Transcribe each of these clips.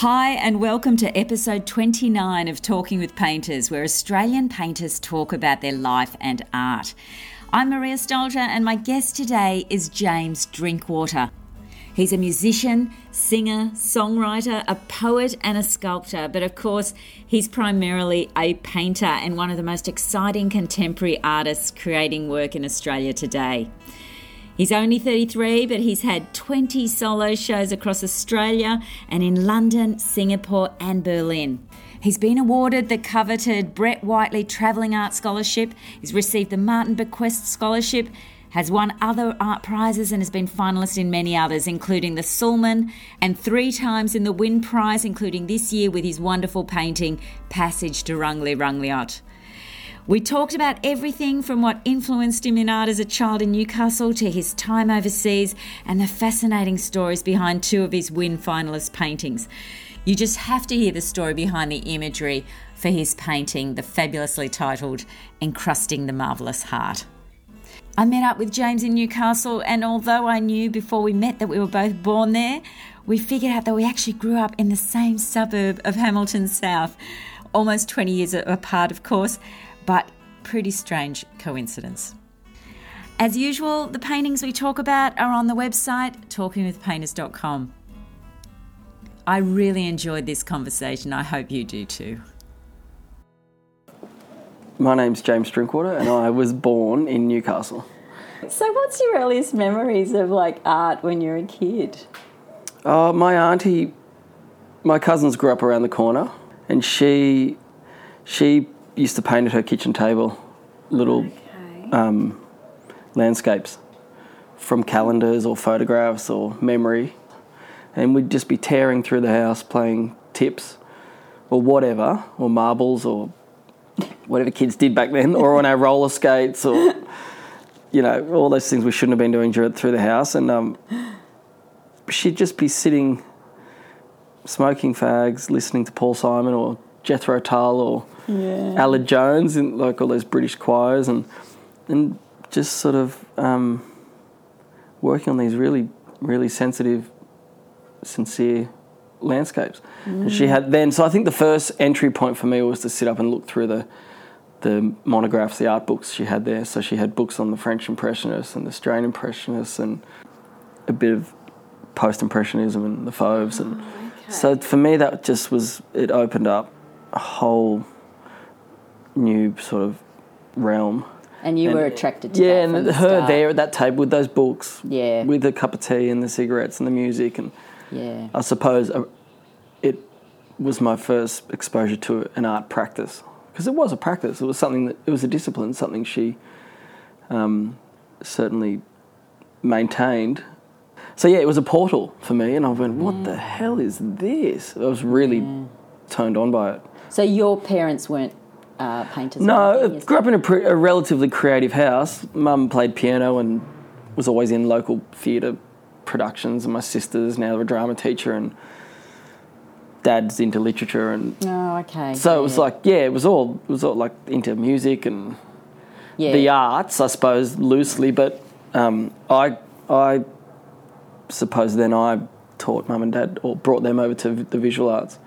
Hi, and welcome to episode 29 of Talking with Painters, where Australian painters talk about their life and art. I'm Maria Stoljar, and my guest today is James Drinkwater. He's a musician, singer, songwriter, a poet, and a sculptor, but of course, he's primarily a painter and one of the most exciting contemporary artists creating work in Australia today. He's only 33, but he's had 20 solo shows across Australia and in London, Singapore, and Berlin. He's been awarded the coveted Brett Whiteley Travelling Art Scholarship. He's received the Marten Bequest Scholarship, has won other art prizes, and has been finalist in many others, including the Sulman and three times in the Wynne Prize, including this year with his wonderful painting Passage to Rungli Rungliot. We talked about everything from what influenced him in art as a child in Newcastle to his time overseas and the fascinating stories behind two of his Wynne finalist paintings. You just have to hear the story behind the imagery for his painting, the fabulously titled Encrusting the Marvellous Heart. I met up with James in Newcastle, and although I knew before we met that we were both born there, we figured out that we actually grew up in the same suburb of Hamilton South, almost 20 years apart, of course but pretty strange coincidence. As usual, the paintings we talk about are on the website talkingwithpainters.com. I really enjoyed this conversation. I hope you do too. My name's James Drinkwater, and I was born in Newcastle. So, what's your earliest memories of like art when you're a kid? Uh, my auntie, my cousins grew up around the corner, and she, she used to paint at her kitchen table little okay. um, landscapes from calendars or photographs or memory. And we'd just be tearing through the house playing tips or whatever, or marbles or whatever kids did back then, or on our roller skates or, you know, all those things we shouldn't have been doing through the house. And um, she'd just be sitting smoking fags, listening to Paul Simon or Jethro Tull or yeah. Jones in like all those British choirs and and just sort of um, working on these really really sensitive, sincere landscapes. Mm. And she had then so I think the first entry point for me was to sit up and look through the the monographs, the art books she had there. So she had books on the French Impressionists and the Australian Impressionists and a bit of post Impressionism and the Fauves and oh, okay. so for me that just was it opened up whole new sort of realm. And you and, were attracted to yeah, and the her start. there at that table with those books, yeah, with a cup of tea and the cigarettes and the music, and yeah, I suppose uh, it was my first exposure to an art practice because it was a practice. It was something that it was a discipline, something she um, certainly maintained. So yeah, it was a portal for me, and I went, "What the hell is this?" I was really yeah. turned on by it. So your parents weren't uh, painters? No, grew up in a, pre- a, relatively creative house. Mum played piano and was always in local theatre productions, and my sister's now a drama teacher, and dad's into literature, and oh, okay. So yeah. it was like, yeah, it was all it was all like into music and yeah. the arts, I suppose, loosely. But um, I I suppose then I taught mum and dad or brought them over to the visual arts,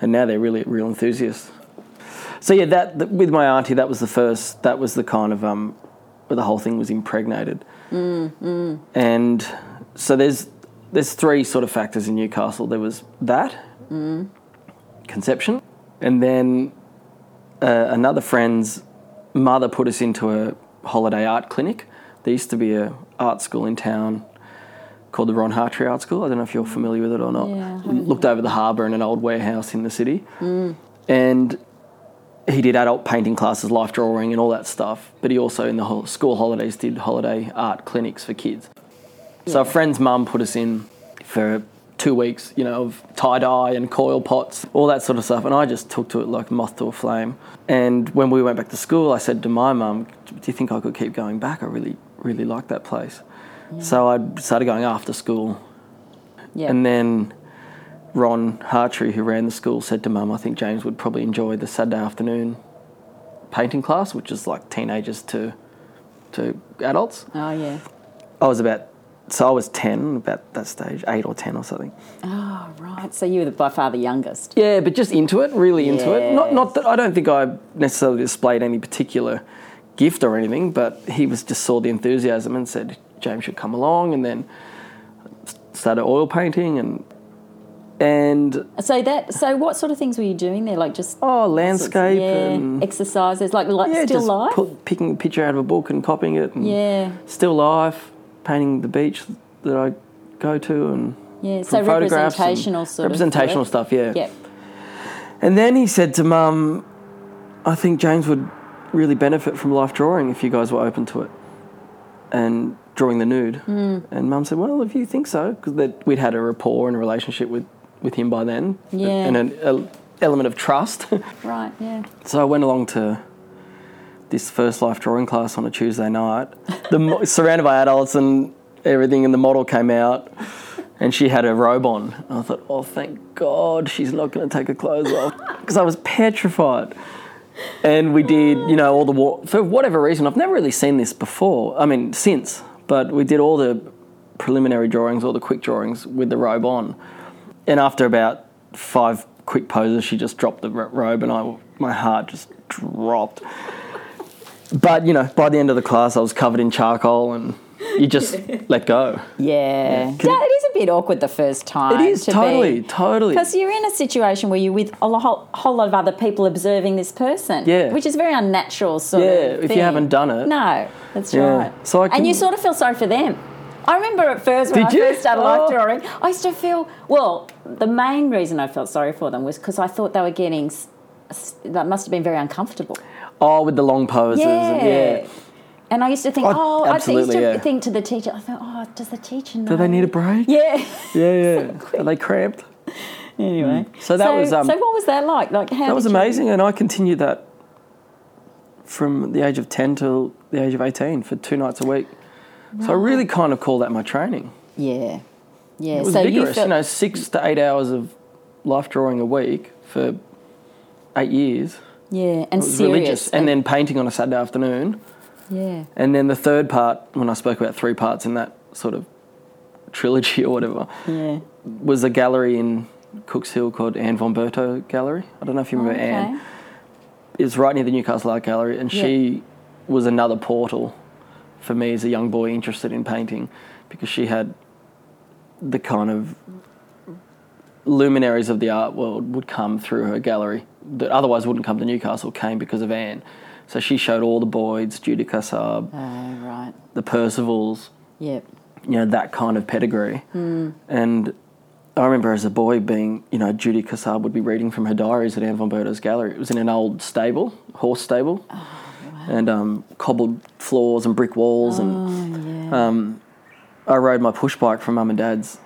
and now they're really real enthusiasts so yeah, that with my auntie, that was the first. That was the kind of um, where the whole thing was impregnated. Mm, mm. And so there's there's three sort of factors in Newcastle. There was that mm. conception, and then uh, another friend's mother put us into a holiday art clinic. There used to be a art school in town called the Ron Hartree Art School. I don't know if you're familiar with it or not. Yeah, Looked over the harbour in an old warehouse in the city. Mm. And he did adult painting classes, life drawing, and all that stuff. But he also, in the school holidays, did holiday art clinics for kids. Yeah. So a friend's mum put us in for two weeks, you know, of tie dye and coil pots, all that sort of stuff. And I just took to it like moth to a flame. And when we went back to school, I said to my mum, "Do you think I could keep going back? I really, really like that place." Yeah. So I started going after school. Yeah. And then Ron Hartree, who ran the school, said to Mum, I think James would probably enjoy the Saturday afternoon painting class, which is like teenagers to to adults. Oh yeah. I was about so I was ten about that stage, eight or ten or something. Oh, right. So you were the, by far the youngest. Yeah, but just into it, really into it. Not not that I don't think I necessarily displayed any particular gift or anything, but he was just saw the enthusiasm and said James should come along, and then started oil painting and and So that. So what sort of things were you doing there? Like just oh landscape yeah, and exercises, like like yeah, still just life. put, picking a picture out of a book and copying it. And yeah, still life, painting the beach that I go to and yeah. So from photographs and representational sort representational of stuff. Yeah. Yep. And then he said to Mum, I think James would really benefit from life drawing if you guys were open to it and drawing the nude. Hmm. And Mum said, Well, if you think so, because we'd had a rapport and a relationship with, with him by then Yeah. and an a, element of trust. Right. Yeah. so I went along to this first life drawing class on a Tuesday night, the, surrounded by adults and everything, and the model came out. And she had a robe on. And I thought, oh, thank God she's not going to take her clothes off. Because I was petrified. And we did, you know, all the, wa- for whatever reason, I've never really seen this before. I mean, since. But we did all the preliminary drawings, all the quick drawings with the robe on. And after about five quick poses, she just dropped the robe and I, my heart just dropped. But, you know, by the end of the class, I was covered in charcoal and you just let go. Yeah. Yeah, a bit awkward the first time. It is to totally, totally. Because you're in a situation where you're with a whole, whole lot of other people observing this person. Yeah. Which is very unnatural sort Yeah, of if you haven't done it. No, that's Yeah. right. So I and you sort of feel sorry for them. I remember at first when Did I you? first started Oh. life drawing, I used to feel, well, the main reason I felt sorry for them was because I thought they were getting, that must have been very uncomfortable. Oh, with the long poses. And, yeah. And I used to think, Oh, oh, I used to yeah. think to the teacher, I thought, oh, does the teacher know? Do they need a break? Yeah. Yeah, yeah. Are they cramped? anyway. So that was, um, so what was that like? Like how That was did you- amazing, and I continued that from the age of 10 till the age of 18 for two nights a week. So I really kind of call that my training. Yeah. Yeah. It was so you vigorous, felt you know, six to eight hours of life drawing a week for eight years. Yeah, and It was serious. religious. And then painting on a Saturday afternoon. Yeah. And then the third part, when I spoke about three parts in that sort of trilogy or whatever, Yeah. was a gallery in Cooks Hill called Anne von Bertouch Gallery. I don't know if you remember okay. Anne. It's right near the Newcastle Art Gallery, and she was another portal for me as a young boy interested in painting because she had the kind of luminaries of the art world would come through her gallery that otherwise wouldn't come to Newcastle came because of Anne. So she showed all the Boyds, Judy Cassab, Oh, right. the Percivals, Yep. you know, that kind of pedigree. And I remember as a boy being, you know, Judy Cassab would be reading from her diaries at Anne von Bertouch's gallery. It was in an old stable, horse stable, and um, cobbled floors and brick walls. and um, I rode my push bike from mum and dad's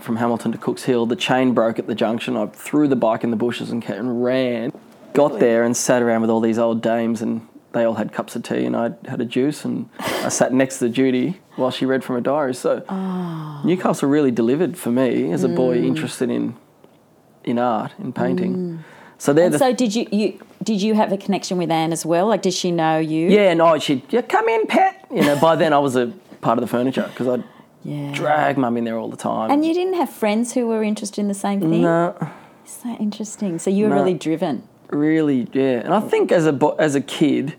from Hamilton to Cooks Hill. The chain broke at the junction. I threw the bike in the bushes and, and ran. Got there and sat around with all these old dames and they all had cups of tea and I had a juice and I sat next to Judy while she read from her diary. So ah. Newcastle really delivered for me as a boy mm. interested in in art, in painting. Mm. So they're the so did you, you did you have a connection with Anne as well? Like, did she know you? yeah, no, she'd yeah, come in, pet. You know, by then I was a part of the furniture because I'd Yeah. drag mum in there all the time. And you didn't have friends who were interested in the same thing? no, that interesting? So you were No. really driven. Really, yeah. And I think as a as a kid,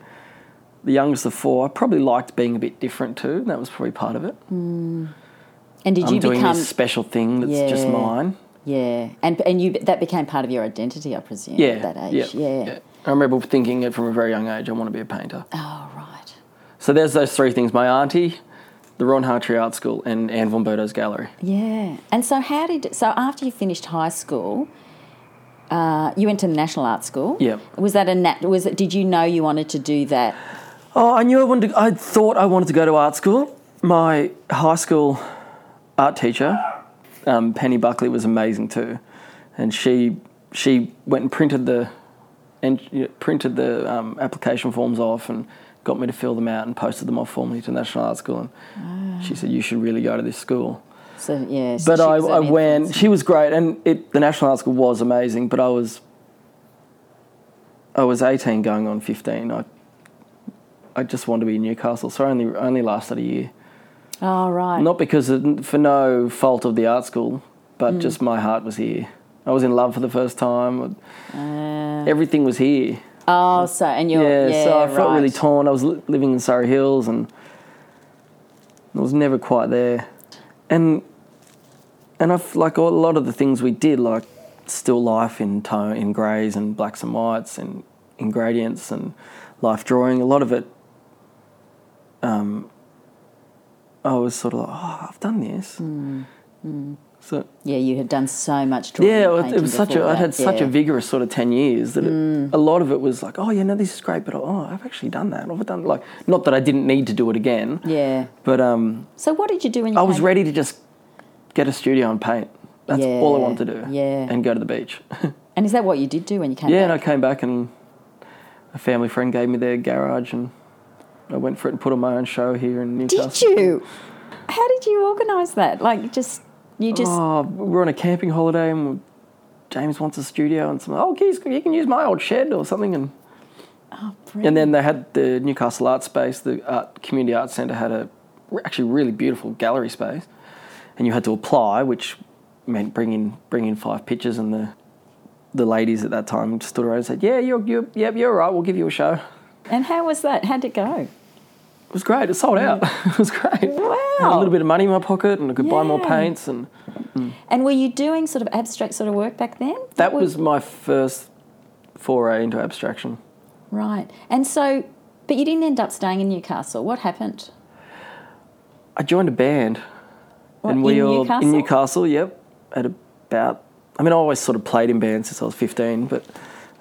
the youngest of four, I probably liked being a bit different too. That was probably part of it. Mm. And did I'm you doing become this special thing that's just mine. Yeah. And and you that became part of your identity, I presume, Yeah, at that age. yeah, Yeah. I remember thinking it from a very young age. I want to be a painter. Oh right. So there's those three things: my auntie, the Ron Hartree Art School, and Anne von Bertouch's gallery. Yeah. And so how did so after you finished high school, uh, you went to the National Art School. Yeah. Was that a nat? Was it? Did you know you wanted to do that? Oh, I knew I wanted. To, I thought I wanted to go to art school. My high school art teacher, um, Penny Buckley, was amazing too, and she she went and printed the and you know, printed the um, application forms off and got me to fill them out and posted them off formally to National Art School. And she said you should really go to this school. So yeah. But I, I went. She was great, and it, the National Art School was amazing. But I was, I was eighteen, going on fifteen. I, I just wanted to be in Newcastle, so I only only lasted a year. Oh, right. Not because of, for no fault of the art school, but Mm. just my heart was here. I was in love for the first time. Uh, Everything was here. oh, so, and you're, yeah, yeah, so I felt really torn. I was li- living in Surry Hills and I was never quite there. And and I've like a lot of the things we did, like still life in tone, in greys and blacks and whites and in gradients and life drawing. A lot of it, um, I was sort of like, oh, I've done this. So Yeah, you had done so much drawing. yeah, it was, it painting was such a. before I that, had such a. Mm. vigorous sort of ten years that it, a lot of it was like, oh yeah, no, this is great, but oh, I've actually done that. I've done like not that I didn't need to do it again, Yeah. but um, So what did you do when you I was ready to just get a studio and paint. That's all I Yeah, wanted to do. yeah. and go to the beach. And is that what you did do when you came back? yeah, and I came back and a family friend gave me their garage and I went for it and put on my own show here in Newcastle. Did you? How did you organise that? Like, just you just Oh, we're on a camping holiday and James wants a studio and some. Oh, geez, you can use my old shed or something and. oh, And then they had the Newcastle Art Space, the art, community arts centre had a actually really beautiful gallery space, and you had to apply, which meant bring in bring in five pictures, and the the ladies at that time stood around and said, "Yeah, you're you're yep, you're all right. We'll give you a show." and how was that? How'd it go? It was great. It sold out. it was great. Had a little bit of money in my pocket, and I could buy more paints, and mm. And were you doing sort of abstract sort of work back then? that What was my first foray into abstraction. right. And so, but you didn't end up staying in Newcastle. What happened? I joined a band, What, and we in all Newcastle? in Newcastle. Yep, at about. I mean, I always sort of played in bands since I was fifteen, but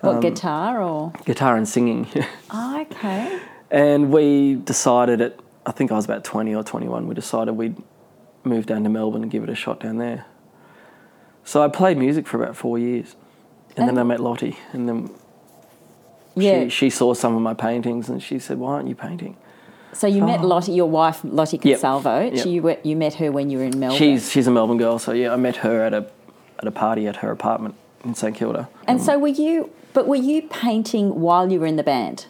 What um, guitar or? guitar and singing. Oh, okay. and we decided at I think I was about twenty or twenty-one. We decided we'd move down to Melbourne and give it a shot down there. So I played music for about four years, and then I met Lottie, and then Yeah. she, she saw some of my paintings, and she said, "Why aren't you painting?" So you met Oh. Lottie, your wife Lottie Yep. Consalvo. Yep. You were, you met her when you were in Melbourne. She's she's a Melbourne girl, so yeah, I met her at a at a party at her apartment in St Kilda. and mm. so were you? But were you painting while you were in the band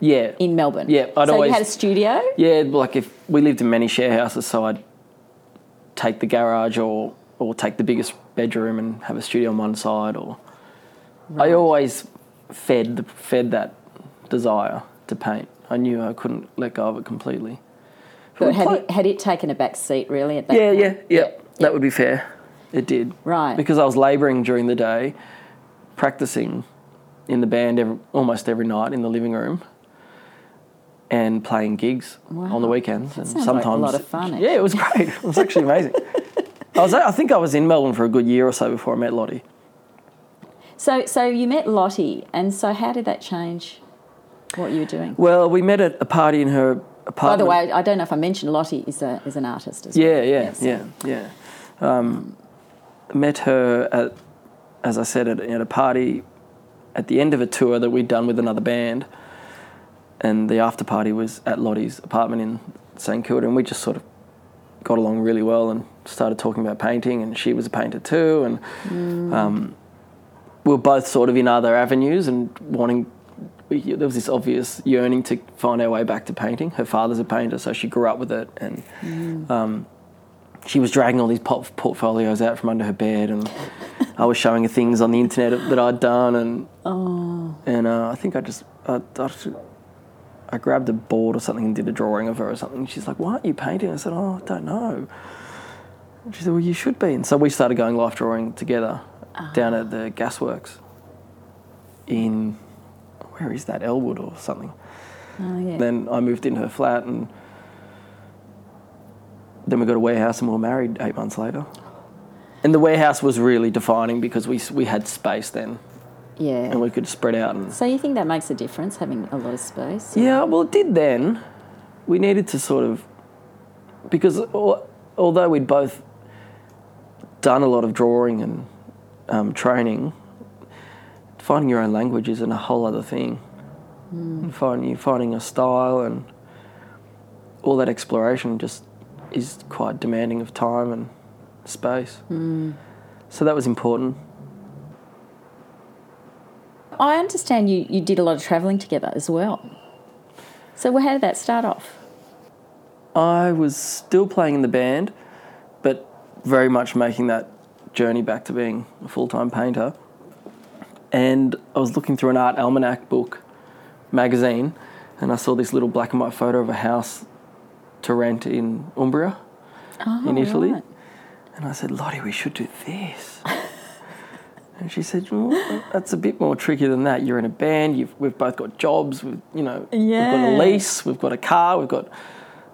Yeah, in Melbourne? Yeah, I'd so always- you had a studio. yeah. Like if we lived in many share houses, so I'd take the garage or or take the biggest bedroom and have a studio on one side. Or I always fed the, fed that desire to paint. I knew I couldn't let go of it completely. But had play- it, had it taken a back seat really at that Yeah, point? yeah, yeah. That would be fair. It did. Right. Because I was labouring during the day, practicing in the band every, almost every night in the living room, and playing gigs Wow. on the weekends. and sounds like a lot of fun, Yeah, it was great. It was actually amazing. I was. I think I was in Melbourne for a good year or so before I met Lottie. So, so you met Lottie, and so how did that change what you were doing? Well, we met at a party in her apartment. By the way, I don't know if I mentioned Lottie is a is an artist as Yeah, well. yeah, Yes. yeah, yeah. Um, met her at, as I said, at, at a party at the end of a tour that we'd done with another band, and the after party was at Lottie's apartment in St Kilda, and we just sort of got along really well and started talking about painting, and she was a painter too, and um, we were both sort of in other avenues and wanting. We- There was this obvious yearning to find our way back to painting. Her father's a painter, so she grew up with it, and um, she was dragging all these pop- portfolios out from under her bed, and I was showing her things on the internet that I'd done, and and uh, I think I just I, I, I grabbed a board or something and did a drawing of her or something. She's like, "Why aren't you painting?" I said, "Oh, I don't know." And she said, "Well, you should be." And so we started going life drawing together down at the gasworks in where is that Elwood or something. Oh, yeah. Then I moved into her flat and then we got a warehouse and we were married eight months later. And the warehouse was really defining because we, we had space then yeah. and we could spread out. And so you think that makes a difference having a lot of space? yeah, well, it did then. We needed to sort of, because although we'd both done a lot of drawing and um, training, finding your own language is a whole other thing. Hmm. And finding finding a style and all that exploration just is quite demanding of time and space. Hmm. So that was important. I understand you, you did a lot of travelling together as well. So how did that start off? I was still playing in the band, but very much making that journey back to being a full time painter. And I was looking through an art almanac book magazine, and I saw this little black and white photo of a house to rent in Umbria, oh, in Italy. Oh, right. And I said, Lottie, we should do this. and she said, well, that's a bit more tricky than that. You're in a band, you've, we've both got jobs, we've, you know, we've got a lease, we've got a car, we've got.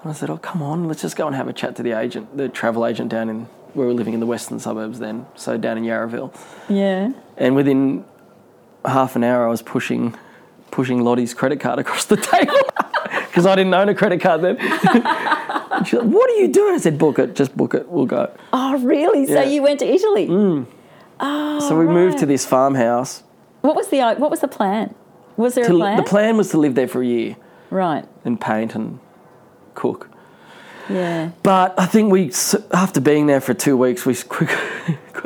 And I said, oh, come on, let's just go and have a chat to the agent, the travel agent down in, where we were living in the western suburbs then, so down in Yarraville. Yeah. And within half an hour, I was pushing, pushing Lottie's credit card across the table because I didn't own a credit card then. she's like, "What are you doing?" I said, "Book it, just book it. We'll go." Oh, really? So Yeah. Mm. you went to Italy? so we moved to this farmhouse. What was the what was the plan? Was there To, a plan? The plan was to live there for a year right. and paint and cook. Yeah. But I think we, after being there for two weeks, we quick,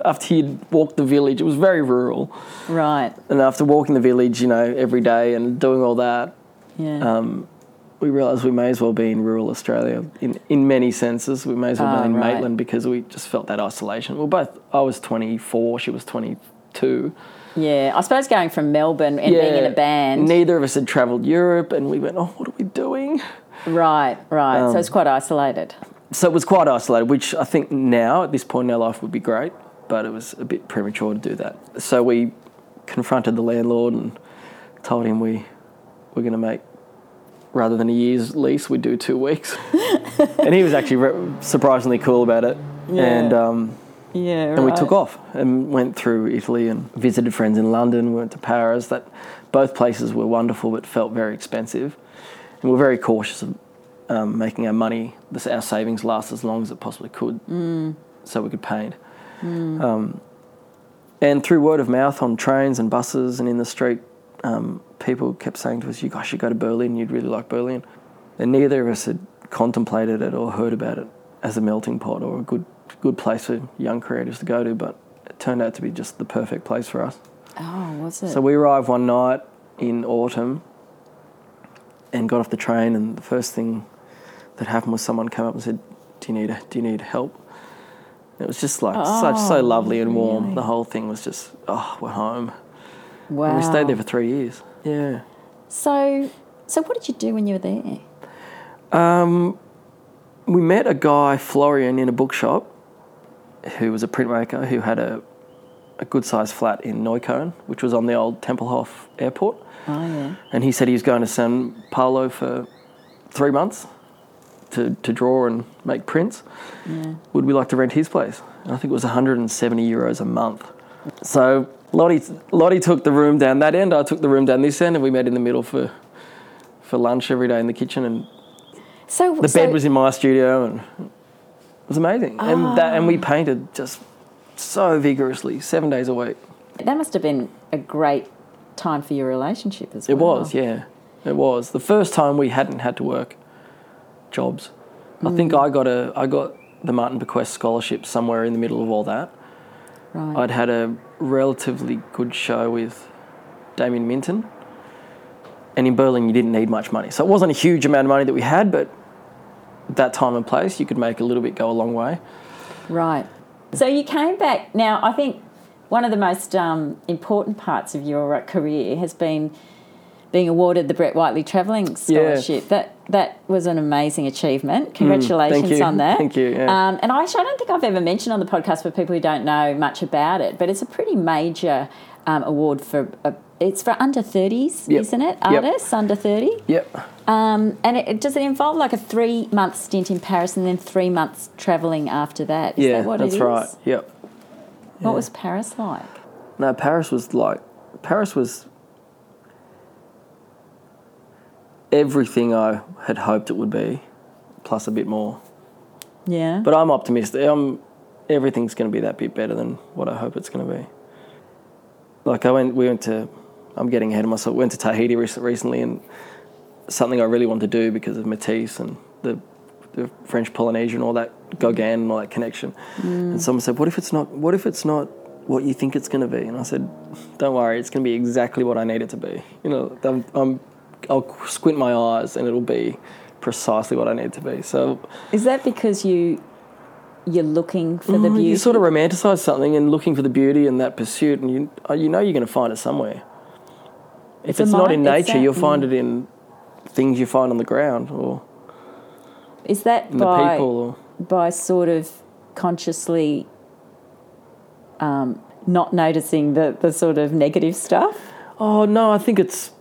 after you'd walked the village, it was very rural. Right. And after walking the village, you know, every day and doing all that, Yeah. um, we realised we may as well be in rural Australia in, in many senses. We may as well Ah, be in right. Maitland because we just felt that isolation. Well, both, I was 24, she was 22. yeah. I suppose going from Melbourne and being in a band. Neither of us had travelled Europe and we went, oh, what are we doing? Right. Right. Um, so it's quite isolated. So it was quite isolated, which I think now at this point in our life would be great, but it was a bit premature to do that. So we confronted the landlord and told him we were going to make, rather than a year's lease, we'd do two weeks. and he was actually re- surprisingly cool about it. Yeah. And, um, Yeah. and we took off and went through Italy and visited friends in London. We went to Paris. That both places were wonderful, but felt very expensive. And we we're very cautious of um, making our money, this, our savings last as long as it possibly could, so we could paint. Um, and through word of mouth on trains and buses and in the street, um, people kept saying to us, "You guys should go to Berlin. You'd really like Berlin." And neither of us had contemplated it or heard about it as a melting pot or a good good place for young creators to go to, but it turned out to be just the perfect place for us. Oh, was it? So we arrived one night in autumn and got off the train, and the first thing that happened was someone came up and said, "Do you need do you need help?" It was just like such so Oh, lovely and warm. really? The whole thing was just oh, we're home. wow. And we stayed there for three years. Yeah. So, so what did you do when you were there? Um, we met a guy, Florian, in a bookshop who was a printmaker who had a, a good sized flat in Neukölln, which was on the old Tempelhof airport. Oh yeah. And he said he was going to São Paulo for three months to, to draw and make prints. Yeah. Would we like to rent his place? And I think it was 170 euros a month. So Lottie, Lottie took the room down that end, I took the room down this end, and we met in the middle for, for lunch every day in the kitchen. And So the so, bed was in my studio, and it was amazing. And that, and we Ah. painted just so vigorously, seven days a week. That must have been a great time for your relationship as It well. It was, yeah, it was the first time we hadn't had to work jobs. I think mm. I got a I got the Marten Bequest scholarship somewhere in the middle of all that. Right. I'd had a relatively good show with Damien Minton, and in Berlin you didn't need much money, so it wasn't a huge amount of money that we had, but at that time and place you could make a little bit go a long way. Right. So you came back. Now, I think one of the most um, important parts of your uh, career has been being awarded the Brett Whiteley Travelling Scholarship. Yeah. That that was an amazing achievement. Congratulations you. on that. Thank you, yeah. Um, and I actually, I don't think I've ever mentioned on the podcast for people who don't know much about it, but it's a pretty major um, award for. Uh, it's for under 30s, Yep. isn't it? Yep. Artists under 30. Yep. Um, and it, does it involve like a three month stint in Paris and then three months travelling after that? Is yeah, that what that's it is? right. Yep. What was Paris like? No, Paris was like Paris was everything I had hoped it would be, plus a bit more. Yeah. But I'm optimistic. I'm everything's going to be that bit better than what I hope it's going to be. Like I went, we went to. I'm getting ahead of myself. We went to Tahiti recently, and something I really want to do because of Matisse and the, the French Polynesia and all that Gauguin and all that connection. And someone said, "What if it's not? What if it's not what you think it's going to be?" And I said, "Don't worry, it's going to be exactly what I need it to be. You know, I'm, I'm, I'll squint my eyes and it'll be precisely what I need to be. So Is that because you you're looking for the Mm, beauty? you sort of romanticize something and looking for the beauty and that pursuit, and you uh, you know you're going to find it somewhere. If It's it's, not in mind- nature, you'll find mm. it in things you find on the ground or Is that in the people. Or, by sort of consciously um, not noticing the, the sort of negative stuff? oh no, I think it's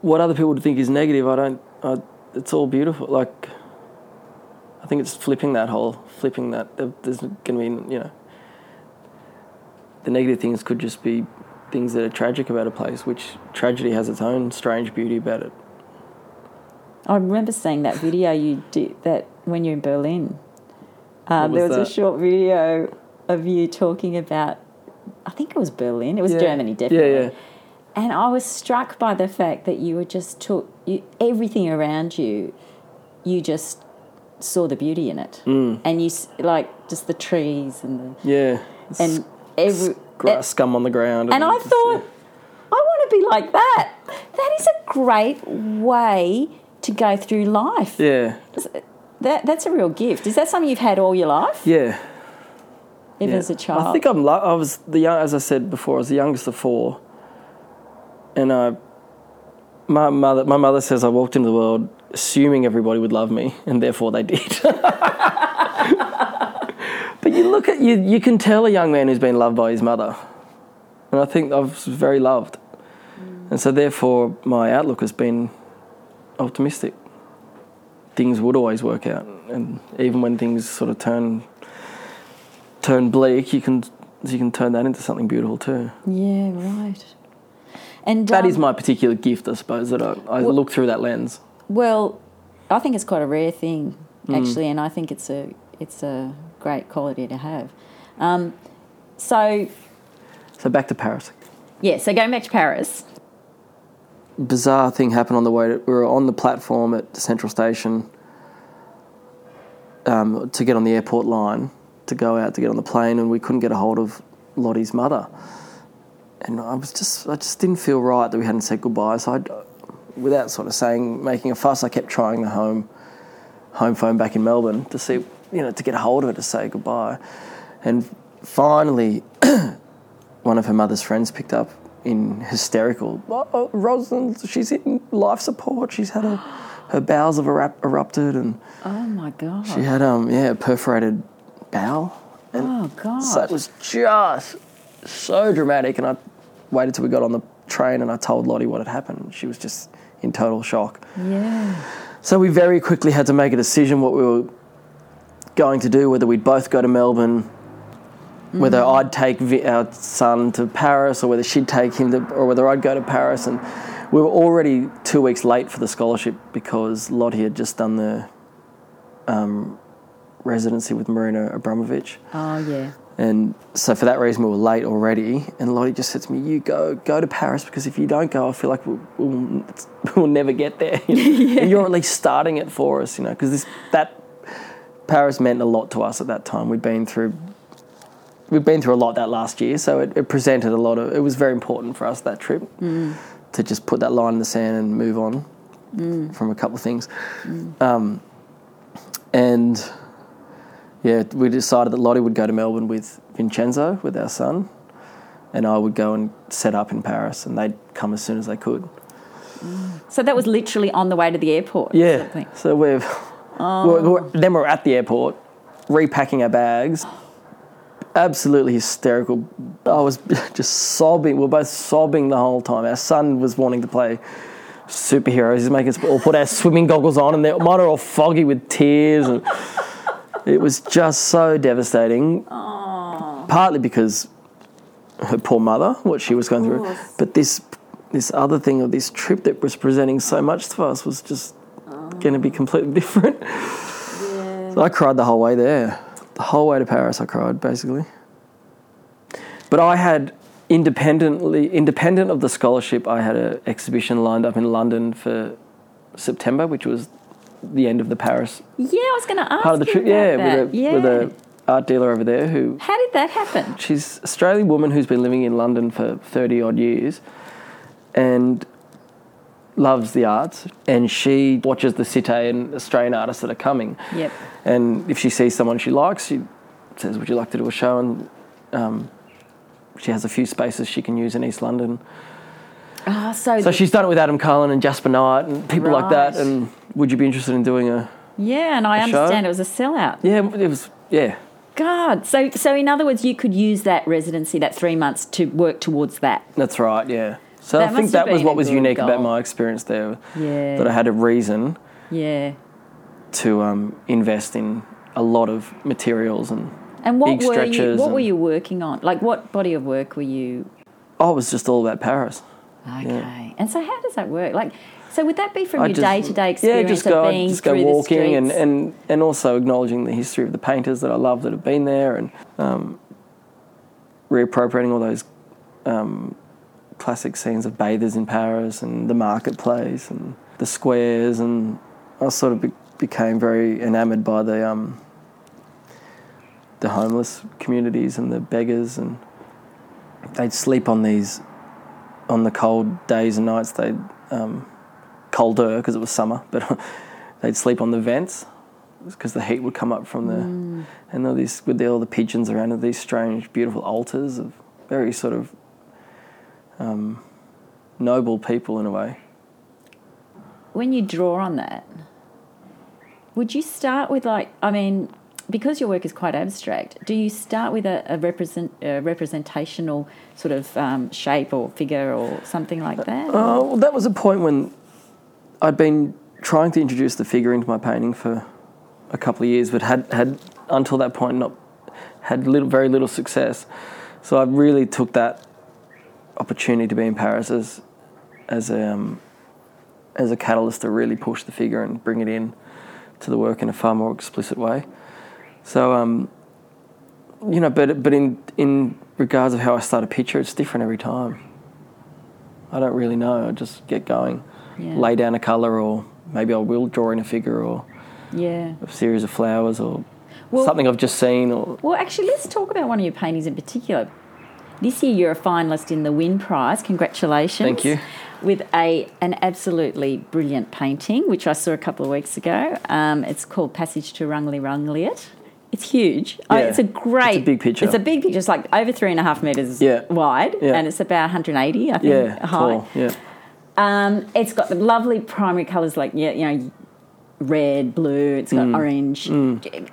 what other people would think is negative. I don't. I, it's all beautiful. Like I think it's flipping that whole flipping that. There's going to be you know the negative things could just be things that are tragic about a place, which tragedy has its own strange beauty about it. I remember seeing that video you did that when you're in Berlin. Um, What there was was a short video of you talking about, I think it was Berlin. It was Yeah. Germany, definitely. Yeah, yeah. And I was struck by the fact that you were just took you, everything around you. You just saw the beauty in it, Mm. and you like just the trees and the Yeah. and every grass scum on the ground. And I just, thought, I want to be like that. That is a great way to go through life. Yeah. That that's a real gift. Is that something you've had all your life, Yeah. even yeah. as a child? I think I'm. I was the young, as I said before. I was the youngest of four, and I. My mother. My mother says I walked into the world assuming everybody would love me, and therefore they did. but you look at you. You can tell a young man who's been loved by his mother, and I think I was very loved, and so therefore my outlook has been optimistic. Things would always work out, and even when things sort of turn turn bleak, you can you can turn that into something beautiful too. yeah, right. And That um, is my particular gift, I suppose, that I, I Well- look through that lens. well, I think it's quite a rare thing Mm. actually, and I think it's a it's a great quality to have. Um, so So back to Paris. yeah, so going back to Paris. Bizarre thing happened on the way. To, we were on the platform at Central Station um, to get on the airport line to go out to get on the plane, and we couldn't get a hold of Lottie's mother. And I was just, I just didn't feel right that we hadn't said goodbye. So I, without sort of saying, making a fuss, I kept trying the home, home phone back in Melbourne to see, you know, to get a hold of her to say goodbye. And finally, one of her mother's friends picked up in hysterical. Oh, oh, Rosalind, she's in life support. She's had a, her bowels have erupt, erupted, and Oh my god! she had um yeah a perforated bowel. oh god! So it was just so dramatic, and I waited till we got on the train, and I told Lottie what had happened. She was just in total shock. yeah. So we very quickly had to make a decision what we were going to do, whether we'd both go to Melbourne, whether I'd take our son to Paris, or whether she'd take him to, or whether I'd go to Paris. And we were already two weeks late for the scholarship because Lottie had just done the um, residency with Marina Abramović. Oh yeah. And so for that reason, we were late already. And Lottie just said to me, "You go, go to Paris because if you don't go, I feel like we'll, we'll, we'll never get there. You know? And You're at least starting it for us, you know, because that Paris meant a lot to us at that time. We'd been through." We've been through a lot that last year, so it, it presented a lot of. It was very important for us that trip to just put that line in the sand and move on from a couple of things. Um, and yeah, we decided that Lottie would go to Melbourne with Vincenzo, with our son, and I would go and set up in Paris, and they'd come as soon as they could. So that was literally on the way to the airport. Yeah. So we're, we're, we're then we're at the airport, repacking our bags. Absolutely hysterical. I was just sobbing. We we're both sobbing the whole time. Our son was wanting to play superheroes. He's making us all put our swimming goggles on, and they mine are all foggy with tears. And it was just so devastating. Partly because her poor mother, what she was going through, but this this other thing of this trip that was presenting so much to us was just going to be completely different. So I cried the whole way there. The whole way to Paris, I cried basically. But I had independently, independent of the scholarship, I had an exhibition lined up in London for September, which was the end of the Paris Yeah, I was going to ask part of the trip. Yeah, that. with a yeah. with a art dealer over there who How did that happen? she's Australian woman who's been living in London for thirty odd years, and loves the arts, and she watches the Cité and Australian artists that are coming. Yep. And if she sees someone she likes, she says, "Would you like to do a show?" And um, she has a few spaces she can use in East London. Ah, so, So she's done it with Adam Cullen and Jasper Knight and people like that. And would you be interested in doing a? yeah, and I a show? understand it was a sellout. Yeah, it was. Yeah, God, so so in other words, you could use that residency, that three months, to work towards that. that's right. Yeah. So That I think that was what was unique about my experience there. Yeah. That I had a reason Yeah. to um, invest in a lot of materials and And what big were you? What were you working on? Like, what body of work were you? Oh, it was just all about Paris. Okay. And so, how does that work? Like, so would that be from I your day to day experience Yeah, just go, of being just go through walking the and, and, and also acknowledging the history of the painters that I love that have been there and um, reappropriating all those um, classic scenes of bathers in Paris and the marketplace and the squares and I sort of be, became very enamoured by the um, the homeless communities and the beggars and they'd sleep on these on the cold days and nights. They'd um, colder because it was summer, but they'd sleep on the vents because the heat would come up from the and all these with all the pigeons around and these strange, beautiful altars of very sort of um, noble people in a way. when you draw on that, would you start with like? I mean, because your work is quite abstract, do you start with a, a represent a representational sort of um, shape or figure or something like that? Oh, well, that was a point when I'd been trying to introduce the figure into my painting for a couple of years, but had had until that point not had little, very little success. So I really took that opportunity to be in Paris as as a um, as a catalyst to really push the figure and bring it in to the work in a far more explicit way. So um, you know, but but in in regards of how I start a picture, it's different every time. I don't really know. I just get going, Yeah. lay down a colour, or maybe I will draw in a figure, or yeah. a series of flowers, or Well- something I've just seen, or Well, actually, let's talk about one of your paintings in particular. This year, you're a finalist in the Wynne Prize. Congratulations! Thank you. With a an absolutely brilliant painting, which I saw a couple of weeks ago. Um, it's called Passage to Rungli Rungliot. It's huge. Oh, Yeah. it's a great. It's a big picture. It's a big picture. It's like over three and a half meters Yeah. wide, Yeah. and it's about 180, I think, yeah, high. tall, yeah. Um, it's got the lovely primary colours like yeah, you know, red, blue. It's Mm. got orange.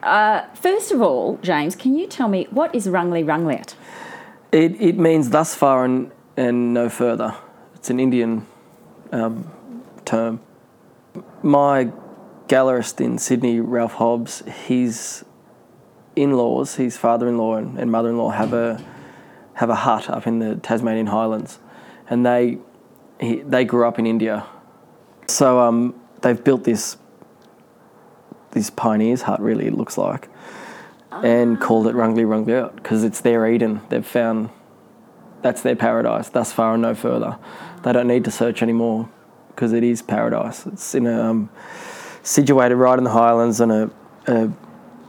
Uh, first of all, James, can you tell me what is Rungli Rungliot? It it means thus far and and no further. It's an Indian um, term. My gallerist in Sydney, Ralph Hobbs, his in-laws, his father-in-law and, and mother-in-law have a have a hut up in the Tasmanian Highlands, and they he, they grew up in India, so um, they've built this this pioneer's hut. Really, it looks like, and called it Rungli Rungli because it's their Eden. They've found that's their paradise, thus far and no further. They don't need to search anymore because it is paradise. It's in a um, situated right in the highlands and a, a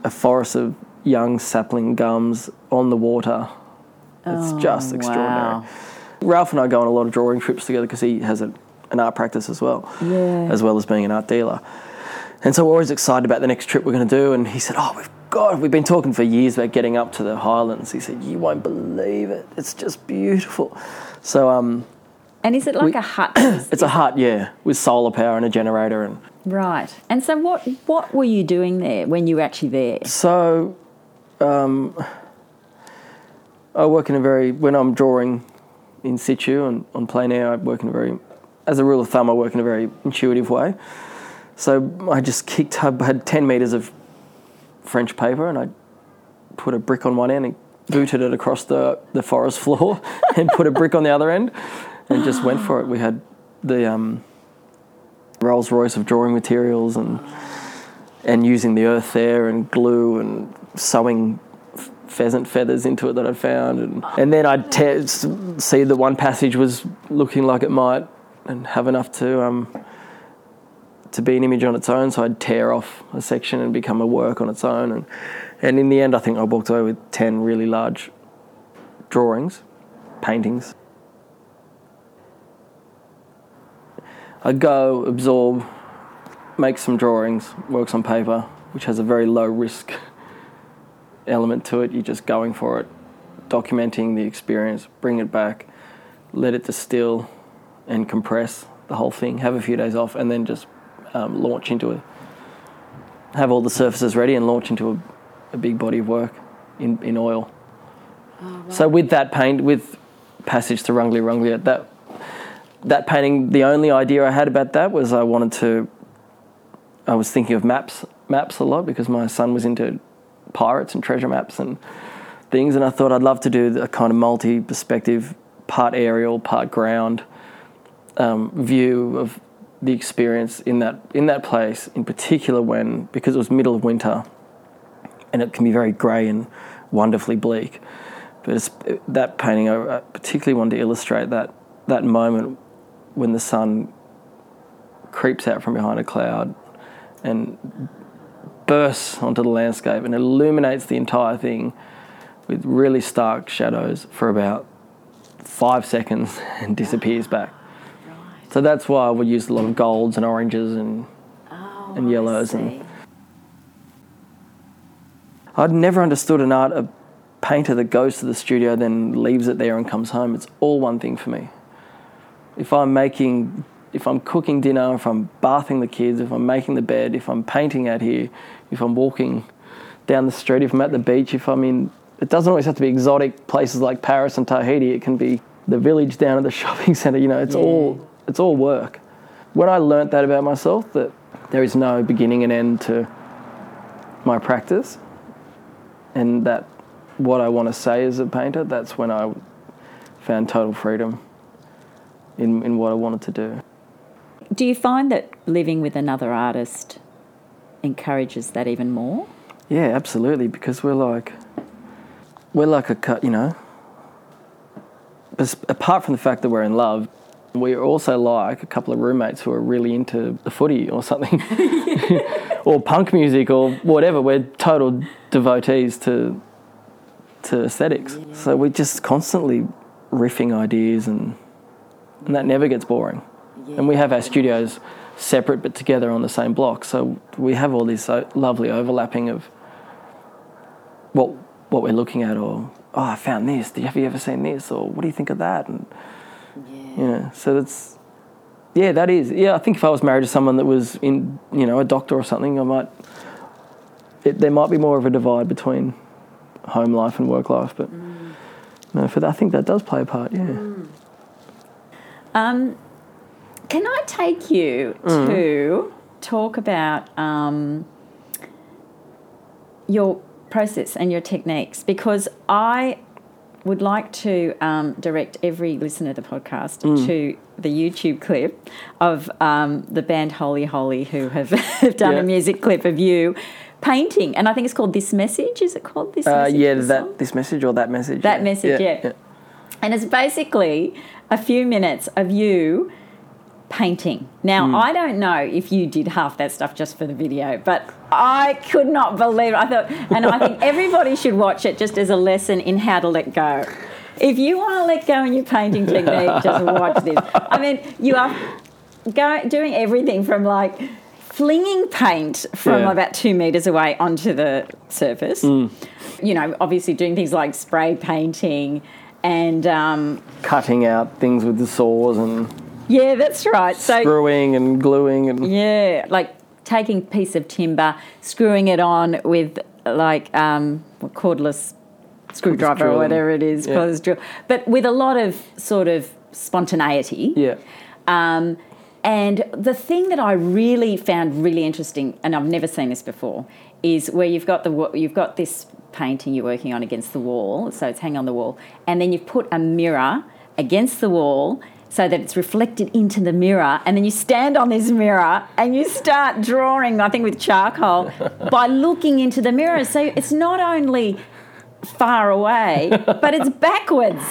a forest of young sapling gums on the water. It's just extraordinary. wow. Ralph and I go on a lot of drawing trips together because he has a, an art practice as well, Yeah. as well as being an art dealer. And so we're always excited about the next trip we're going to do. And he said, "Oh, we've got. We've been talking for years about getting up to the Highlands." He said, "You won't believe it. It's just beautiful." So um, And is it like We- a hut? it's a hut, yeah, with solar power and a generator. And right. And so, what what were you doing there when you were actually there? so um, I work in a very when I'm drawing in situ and on plein air. I work in a very, as a rule of thumb, I work in a very intuitive way. So I just kicked. I had ten meters of French paper, and I put a brick on one end and booted it across the the forest floor, and put a brick on the other end, and just went for it. We had the um, Rolls Royce of drawing materials and and using the earth there and glue and sewing f- pheasant feathers into it that I'd found and and then I'd te- see that one passage was looking like it might and have enough to um to be an image on its own so I'd tear off a section and become a work on its own and and in the end I think I walked away with 10 really large drawings paintings I go, absorb, make some drawings, works on paper, which has a very low risk element to it. You're just going for it, documenting the experience, bring it back, let it distill and compress the whole thing, have a few days off, and then just um, launch into a Have all the surfaces ready and launch into a, a big body of work in, in oil. So with that paint, with Passage to Rungli Rungli, that that painting, the only idea I had about that was I wanted to. I was thinking of maps, maps a lot because my son was into pirates and treasure maps and things, and I thought I'd love to do a kind of multi-perspective, part aerial, part ground um, view of the experience in that in that place. In particular, when because it was middle of winter, and it can be very grey and wonderfully bleak. But that painting, I particularly wanted to illustrate that that moment when the sun creeps out from behind a cloud and bursts onto the landscape and illuminates the entire thing with really stark shadows for about five seconds and disappears back. So that's why I would use a lot of golds and oranges and Oh, And yellows and- I'd never understood an art a painter that goes to the studio then leaves it there and comes home. It's all one thing for me. If I'm making if I'm cooking dinner, if I'm bathing the kids, if I'm making the bed, if I'm painting out here, if I'm walking down the street, if I'm at the beach, if I'm in it doesn't always have to be exotic places like Paris and Tahiti. It can be the village down at the shopping centre, you know, it's Yeah. all it's all work. When I learnt that about myself that there is no beginning and end to my practice and that what I want to say as a painter, that's when I found total freedom in, in what I wanted to do. Do you find that living with another artist encourages that even more? Yeah, absolutely, because we're like, we're like a cut, you know. Apart from the fact that we're in love, we're also like a couple of roommates who are really into the footy or something, or punk music or whatever. We're total devotees to to aesthetics, so we're just constantly riffing ideas, and and that never gets boring. And we have our studios separate but together on the same block, so we have all this uh, lovely overlapping of what what we're looking at, or oh, I found this. Have you ever seen this? Or what do you think of that? And yeah, so that's yeah, that is yeah. I think if I was married to someone that was in you know a doctor or something, I might it, there might be more of a divide between home life and work life, but no, for that, I think that does play a part. Yeah. Um, can I take you Mm. to talk about um, your process and your techniques? Because I would like to um, direct every listener to the podcast Mm. to the YouTube clip of um, the band Holy Holy, who have, have done Yeah. a music clip of you painting, and I think it's called "This Message." Is it called "This"? Uh, Message, yeah, that song? this message or that message. That message, yeah. And it's basically a few minutes of you painting. Now, Hmm. I don't know if you did half that stuff just for the video, but I could not believe it. I thought, and I think everybody should watch it just as a lesson in how to let go. If you want to let go in your painting technique, just watch this. I mean, you are go, doing everything from like flinging paint from Yeah. about two meters away onto the surface. Hmm. You know, obviously doing things like spray painting and um, Cutting out things with the saws and yeah, that's right. So screwing and gluing and yeah, like taking a piece of timber, screwing it on with like um, cordless screwdriver or whatever it is, yeah. cordless drill, but with a lot of sort of spontaneity. yeah. Um, and the thing that I really found really interesting, and I've never seen this before, is where you've got the you've got this painting you're working on against the wall, so it's hanging on the wall, and then you've put a mirror against the wall so that it's reflected into the mirror, and then you stand on this mirror and you start drawing, I think with charcoal, by looking into the mirror. So it's not only far away, but it's backwards.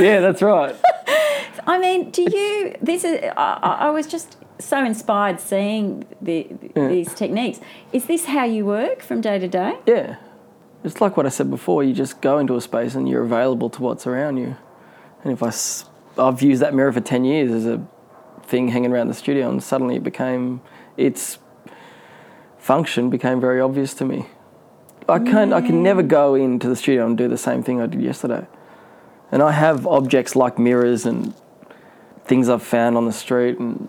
Yeah, that's right. I mean, do you? This is. I, I was just so inspired seeing the, these techniques. Is this how you work from day to day? Yeah. It's like what I said before, you just go into a space and you're available to what's around you. And if I, s- I've used that mirror for 10 years as a thing hanging around the studio, and suddenly it became its function became very obvious to me. I can I can never go into the studio and do the same thing I did yesterday. And I have objects like mirrors and things I've found on the street, and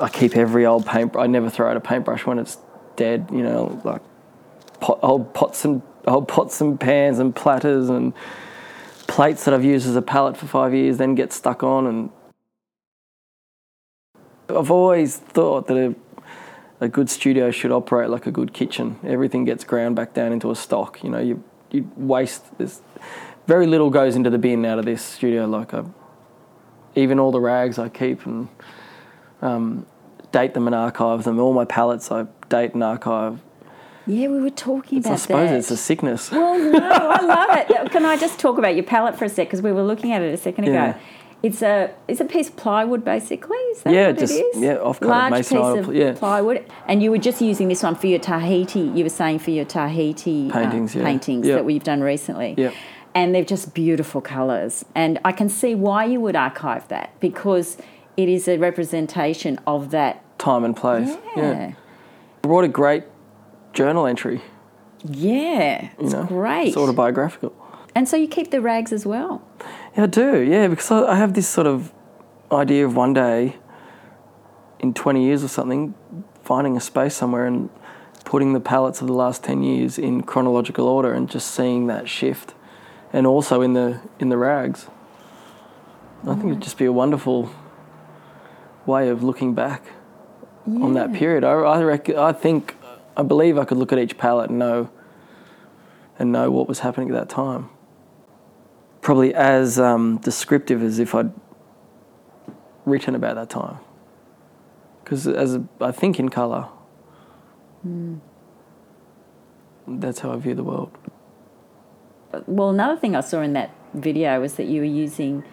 I keep every old paint. I never throw out a paintbrush when it's dead. You know, like pot, old pots and old pots and pans and platters and plates that I've used as a palette for five years, then get stuck on. And I've always thought that a, a good studio should operate like a good kitchen. Everything gets ground back down into a stock. You know, you you waste this. Very little goes into the bin out of this studio. Like I, even all the rags I keep and um, date them and archive them. All my palettes I date and archive. Yeah, we were talking about I suppose that. it's a sickness. Well, no, I love it. Can I just talk about your palette for a sec? Because we were looking at it a second ago. Yeah. It's a it's a piece of plywood, basically. Is that Yeah, what just- it is? yeah, off-cut large piece of yeah. plywood. And you were just using this one for your Tahiti. You were saying for your Tahiti uh, Paintings, yeah. paintings Yeah. that we've done recently. Yeah. And they're just beautiful colours. And I can see why you would archive that because it is a representation of that. Time and place. Yeah. I wrote a great journal entry. Yeah, You it's know, great. It's autobiographical. and so you keep the rags as well. Yeah, I do. Yeah, because I, I have this sort of idea of one day, in 20 years or something, finding a space somewhere and putting the palettes of the last 10 years in chronological order and just seeing that shift, and also in the in the rags. I think it'd just be a wonderful way of looking back on that period. I, I reckon, I think, I believe I could look at each palette and know and know what was happening at that time probably as um, descriptive as if I'd written about that time. Because as a, I think in colour, that's how I view the world. well, another thing I saw in that video was that you were using,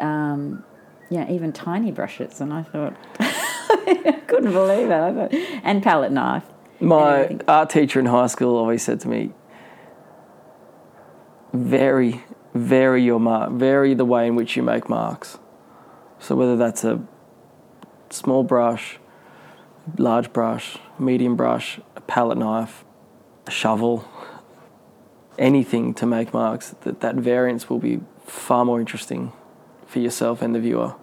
um, yeah, even tiny brushes, and I thought, I couldn't believe it. I thought, and palette knife. My art teacher in high school always said to me, vary, vary your mark, vary the way in which you make marks. So whether that's a small brush, large brush, medium brush, a palette knife, a shovel, anything to make marks, that, that variance will be far more interesting for yourself and the viewer.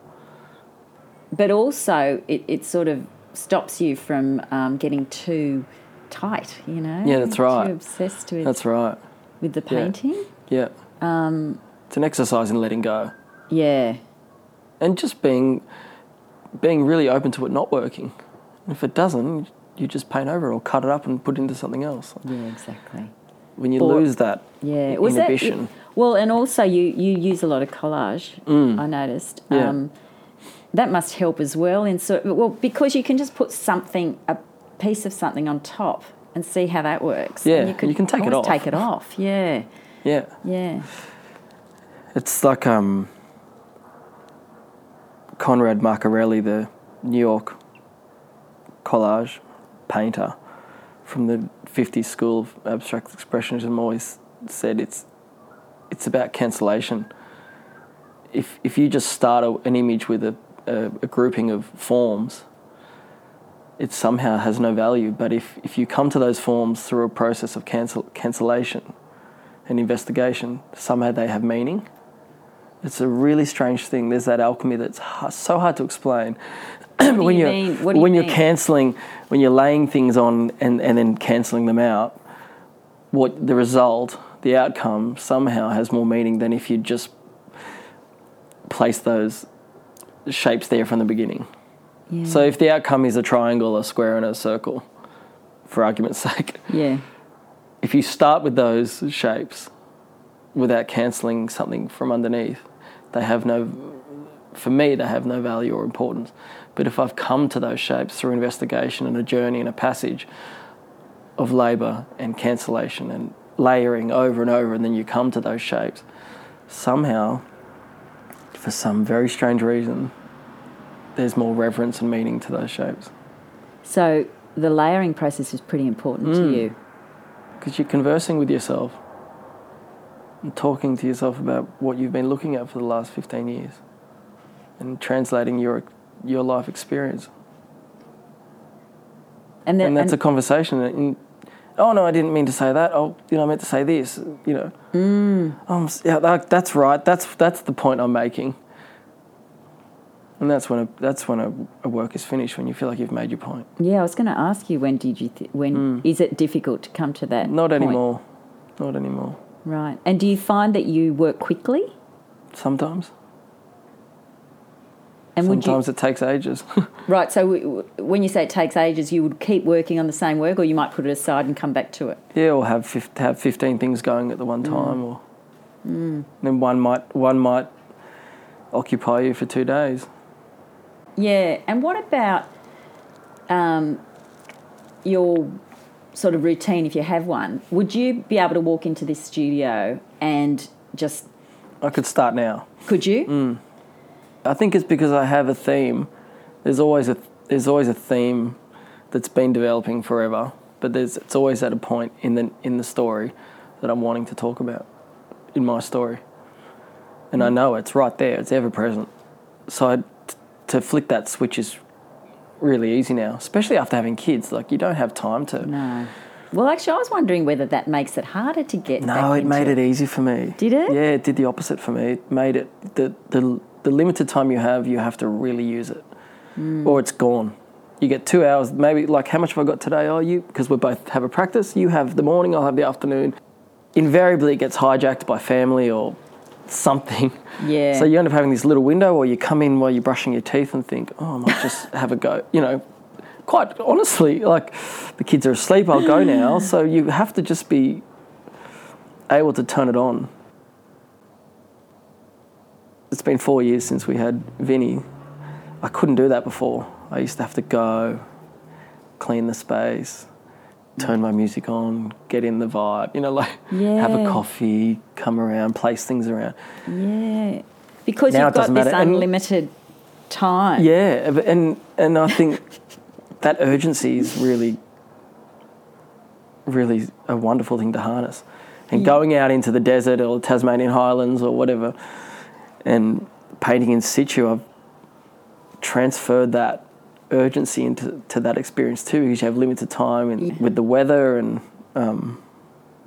But also, it, it sort of stops you from um, getting too tight, you know? Yeah, that's right. Too obsessed with, That's right. with the painting. Yeah. Um, it's an exercise in letting go. Yeah. and just being being really open to it not working. If it doesn't, you just paint over it or cut it up and put it into something else. Yeah, exactly. When you Or- lose that Yeah, was that inhibition, well, and also you you use a lot of collage. I noticed. Mm. Yeah. Um, that must help as well. In so well, because you can just put something, a piece of something on top, and see how that works. Yeah, and you can take it off. Take it off. Yeah, yeah, yeah. it's like um, Conrad Marca-Relli, the New York collage painter from the 50s school of abstract expressionism, always said it's it's about cancellation. If if you just start a, an image with a, a, a grouping of forms, it somehow has no value. But if, if you come to those forms through a process of cancel, cancellation and investigation, somehow they have meaning. It's a really strange thing. There's that alchemy that's ha- so hard to explain. when you you're mean? What you when you're cancelling, when you're laying things on and, and then cancelling them out, what the result, the outcome, somehow has more meaning than if you just place those shapes there from the beginning. yeah. So if the outcome is a triangle, a square, and a circle, for argument's sake, yeah, if you start with those shapes without cancelling something from underneath, they have no, for me, they have no value or importance. But if I've come to those shapes through investigation and a journey and a passage of labour and cancellation and layering over and over, and then you come to those shapes, somehow, for some very strange reason, there's more reverence and meaning to those shapes. So the layering process is pretty important Mm. to you. because you're conversing with yourself and talking to yourself about what you've been looking at for the last 15 years. and translating your your life experience. And, then, and that's and, a conversation. Oh no, I didn't mean to say that. Oh, you know, I meant to say this. You know, mm. um, yeah, that, that's right. That's that's the point I'm making. And that's when a, that's when a, a, work is finished when you feel like you've made your point. Yeah, I was going to ask you when did you th- when mm. is it difficult to come to that? Not point? anymore. Not anymore. Right. And do you find that you work quickly? Sometimes. And Sometimes you, it takes ages. right. So w- when you say it takes ages, you would keep working on the same work, or you might put it aside and come back to it. Yeah, or have fif- have fifteen things going at the one time, mm. or mm. then one might one might occupy you for two days. Yeah, and what about um, your sort of routine if you have one? Would you be able to walk into this studio and just? I could start now. Could you? Mm. I think it's because I have a theme. There's always a there's always a theme that's been developing forever, but there's it's always at a point in the in the story that I'm wanting to talk about in my story, and I know it's right there. It's ever present. So I, to flick that switch is really easy now, especially after having kids. Like you don't have time to. No. Well, actually, I was wondering whether that makes it harder to get. No, it made it easy for me. Did it? Yeah, it did the opposite for me. It made it the the the limited time you have, you have to really use it, mm. or it's gone. You get two hours, maybe like how much have I got today? Oh, you because we both have a practice. You have the morning, I'll have the afternoon. Invariably, it gets hijacked by family or something. Yeah. So you end up having this little window, or you come in while you're brushing your teeth and think, oh, I might just have a go. You know, quite honestly, like the kids are asleep, I'll go now. So you have to just be able to turn it on it's been four years since we had Vinny. I couldn't do that before. I used to have to go, clean the space, turn my music on, get in the vibe, you know, like yeah. have a coffee, come around, place things around. Yeah. Because now you've got this matter. unlimited and, time. Yeah, and and I think that urgency is really really a wonderful thing to harness. And yeah. going out into the desert or the Tasmanian Highlands or whatever, and painting in situ, I've transferred that urgency into to that experience too, because you have limited time and yeah. with the weather and um,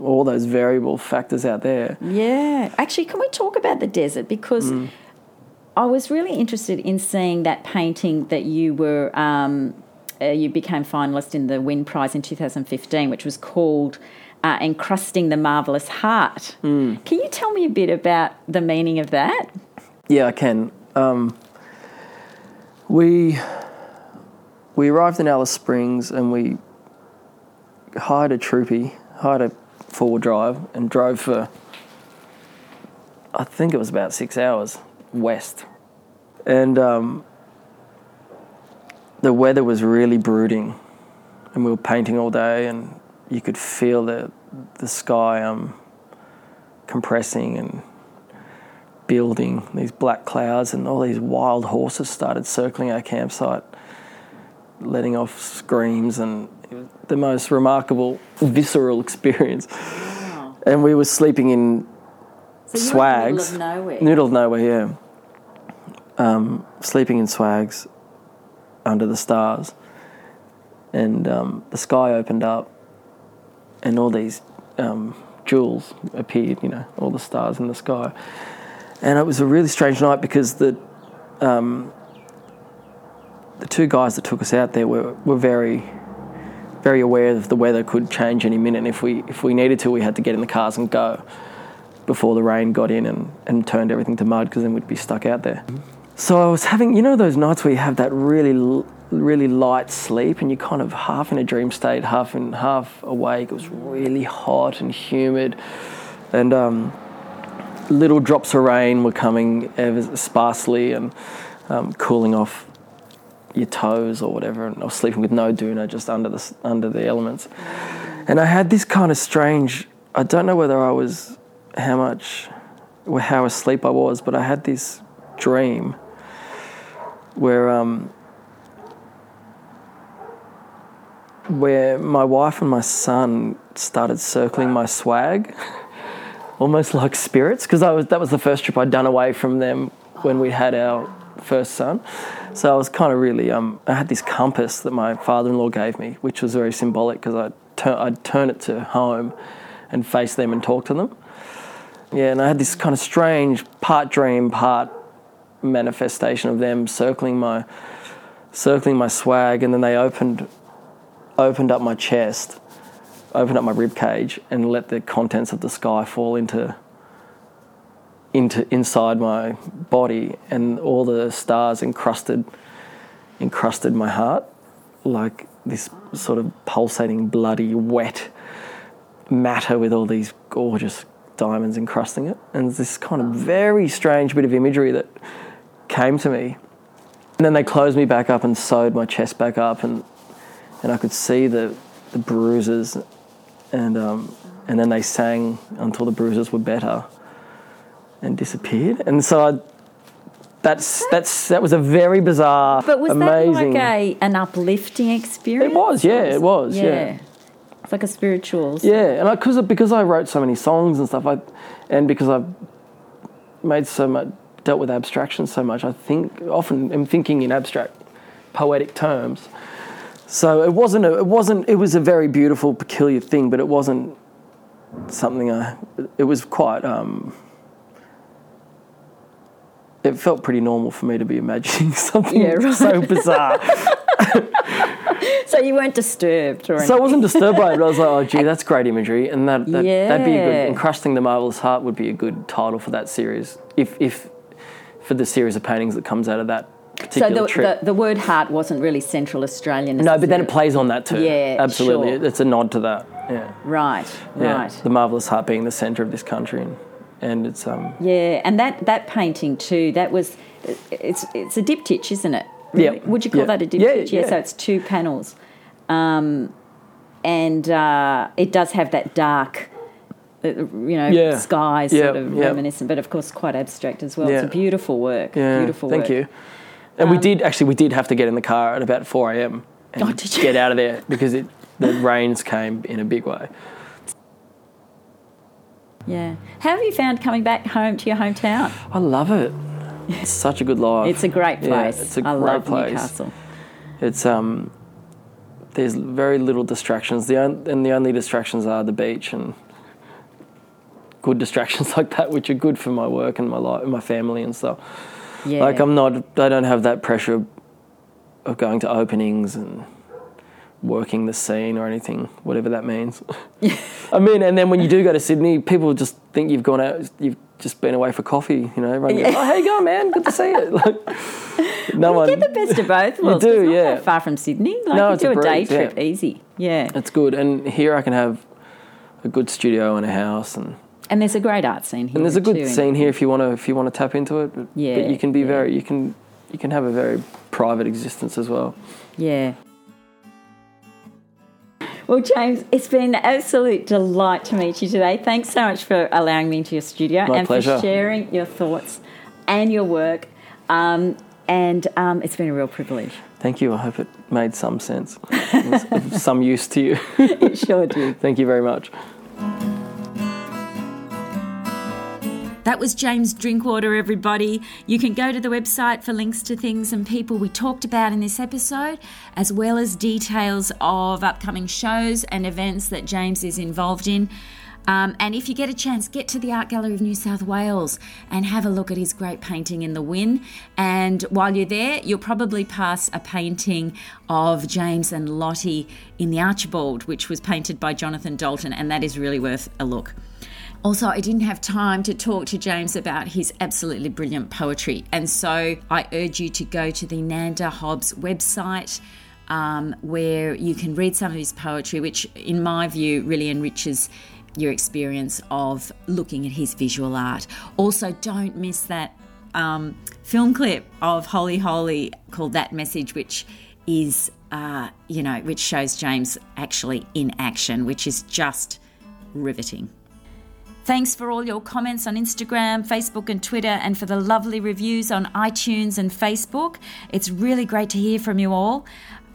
all those variable factors out there. Yeah, actually, can we talk about the desert because? Mm. I was really interested in seeing that painting that you were um, uh, you became finalist in the Wynne Prize in 2015, which was called uh, "Encrusting the Marvelous Heart." Mm. Can you tell me a bit about the meaning of that? Yeah, I can. Um, we we arrived in Alice Springs and we hired a troopy, hired a four wheel drive, and drove for I think it was about six hours west, and um, the weather was really brooding, and we were painting all day, and you could feel the the sky um, compressing and building, these black clouds, and all these wild horses started circling our campsite, letting off screams, and the most remarkable, visceral experience. Wow. And we were sleeping in so swags. Middle of nowhere. Middle of nowhere, yeah. Um, sleeping in swags under the stars. And um, the sky opened up, and all these um, jewels appeared, you know, all the stars in the sky and it was a really strange night because the um, the two guys that took us out there were, were very very aware that the weather could change any minute. And if we if we needed to, we had to get in the cars and go before the rain got in and, and turned everything to mud because then we'd be stuck out there. So I was having, you know, those nights where you have that really really light sleep and you're kind of half in a dream state, half in half awake. It was really hot and humid, and um, little drops of rain were coming sparsely and um, cooling off your toes or whatever. And I was sleeping with no doona, just under the under the elements. And I had this kind of strange. I don't know whether I was how much, or how asleep I was, but I had this dream where um, where my wife and my son started circling my swag. almost like spirits because I was that was the first trip I'd done away from them when we had our first son. So I was kind of really, um, I had this compass that my father-in-law gave me, which was very symbolic because I'd, tur- I'd turn it to home and face them and talk to them. Yeah, and I had this kind of strange part dream, part manifestation of them circling my, circling my swag, and then they opened, opened up my chest, opened up my rib cage, and let the contents of the sky fall into into inside my body, and all the stars encrusted encrusted my heart like this sort of pulsating, bloody, wet matter with all these gorgeous diamonds encrusting it, and this kind of very strange bit of imagery that came to me. And then they closed me back up and sewed my chest back up, and and I could see the the bruises, and um, and then they sang until the bruises were better and disappeared. And so I, that's that's that was a very bizarre, But was amazing. that like a an uplifting experience? It was, yeah, it was, yeah. It's like a spiritual. Yeah, and I, cause, because I wrote so many songs and stuff, I, and because I've made so much, dealt with abstraction so much, I think often am thinking in abstract, poetic terms. So it wasn't, a, it wasn't, it was a very beautiful, peculiar thing, but it wasn't something I, it was quite, um, it felt pretty normal for me to be imagining something Yeah, right. so bizarre. So you weren't disturbed or anything. So I wasn't disturbed by it, but I was like, oh, gee, that's great imagery. And that, that, that'd be a Yeah. good, Encrusting the Marvellous Heart would be a good title for that series, if, if for the series of paintings that comes out of that So the, the, the word heart wasn't really Central Australian. no, but then it plays on that too. Yeah, Absolutely. sure. It's a nod to that. Yeah. Right, yeah. right. The Marvellous Heart being the centre of this country. And, and it's, um, Yeah, and that, that painting too, that was, it's, it's a diptych, isn't it? Really? Yeah, Would you call yeah. that a Yeah, diptych? yeah. so it's two panels. Um, and uh, it does have that dark, uh, you know, Yeah. sky Yeah, sort of yeah. reminiscent, but of course quite abstract as well. Yeah. It's a beautiful work. yeah. beautiful Thank work. you. And we did, actually, we did have to get in the car at about 4 a.m. and Oh, get out of there because it, the rains came in a big way. Yeah. How have you found coming back home to your hometown? I love it. It's such a good life. It's a great Yeah, place. it's a I great love place. Newcastle. It's um, there's very little distractions. The on, and the only distractions are the beach and good distractions like that, which are good for my work and my life, and my family and stuff. Yeah. Like I'm not, I don't have that pressure of going to openings and working the scene or anything, whatever that means. I mean, and then when you do go to Sydney, people just think you've gone out, you've just been away for coffee. You know, everyone goes, Yeah. "Oh, how you going, man? Good to see you." Like, no one. Get the best of both worlds. do, it's not yeah. far from Sydney. Like No, you do a day breeze, yeah. trip easy. Yeah. It's good, and here I can have a good studio and a house, and, And there's a great art scene here. and there's a good too. scene here if you want to if you want to tap into it. But, Yeah, but you can be yeah. very you can you can have a very private existence as well. Yeah. Well, James, it's been an absolute delight to meet you today. Thanks so much for allowing me into your studio My and pleasure. for sharing your thoughts and your work. Um, and um, it's been a real privilege. Thank you. I hope it made some sense, It was of some use to you. It sure did. Thank you very much. That was James Drinkwater, everybody. You can go to the website for links to things and people we talked about in this episode, as well as details of upcoming shows and events that James is involved in. Um, and if you get a chance, get to the Art Gallery of New South Wales and have a look at his great painting in the Wynne. And while you're there, you'll probably pass a painting of James and Lottie in the Archibald, which was painted by Jonathan Dalton, and that is really worth a look. Also, I didn't have time to talk to James about his absolutely brilliant poetry, and so I urge you to go to the Nanda Hobbs website. Um, where you can read some of his poetry, which, in my view, really enriches your experience of looking at his visual art. Also, don't miss that um, film clip of Holy Holy called That Message, which is, uh, you know, which shows James actually in action, which is just riveting. Thanks for all your comments on Instagram, Facebook, and Twitter, and for the lovely reviews on iTunes and Facebook. It's really great to hear from you all.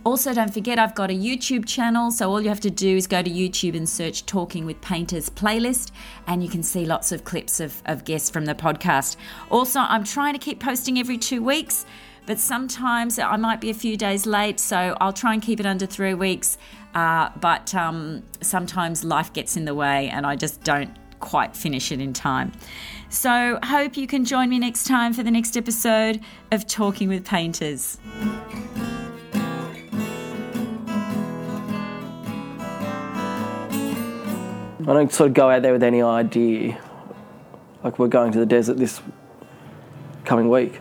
Also, don't forget I've got a YouTube channel, so all you have to do is go to YouTube and search Talking with Painters playlist, and you can see lots of clips of, of guests from the podcast. Also, I'm trying to keep posting every two weeks, but sometimes I might be a few days late, so I'll try and keep it under three weeks. Uh, but um, sometimes life gets in the way, and I just don't quite finish it in time. So, hope you can join me next time for the next episode of Talking with Painters. I don't sort of go out there with any idea. Like we're going to the desert this coming week,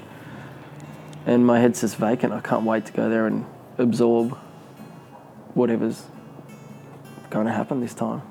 and my head's just vacant. I can't wait to go there and absorb whatever's going to happen this time.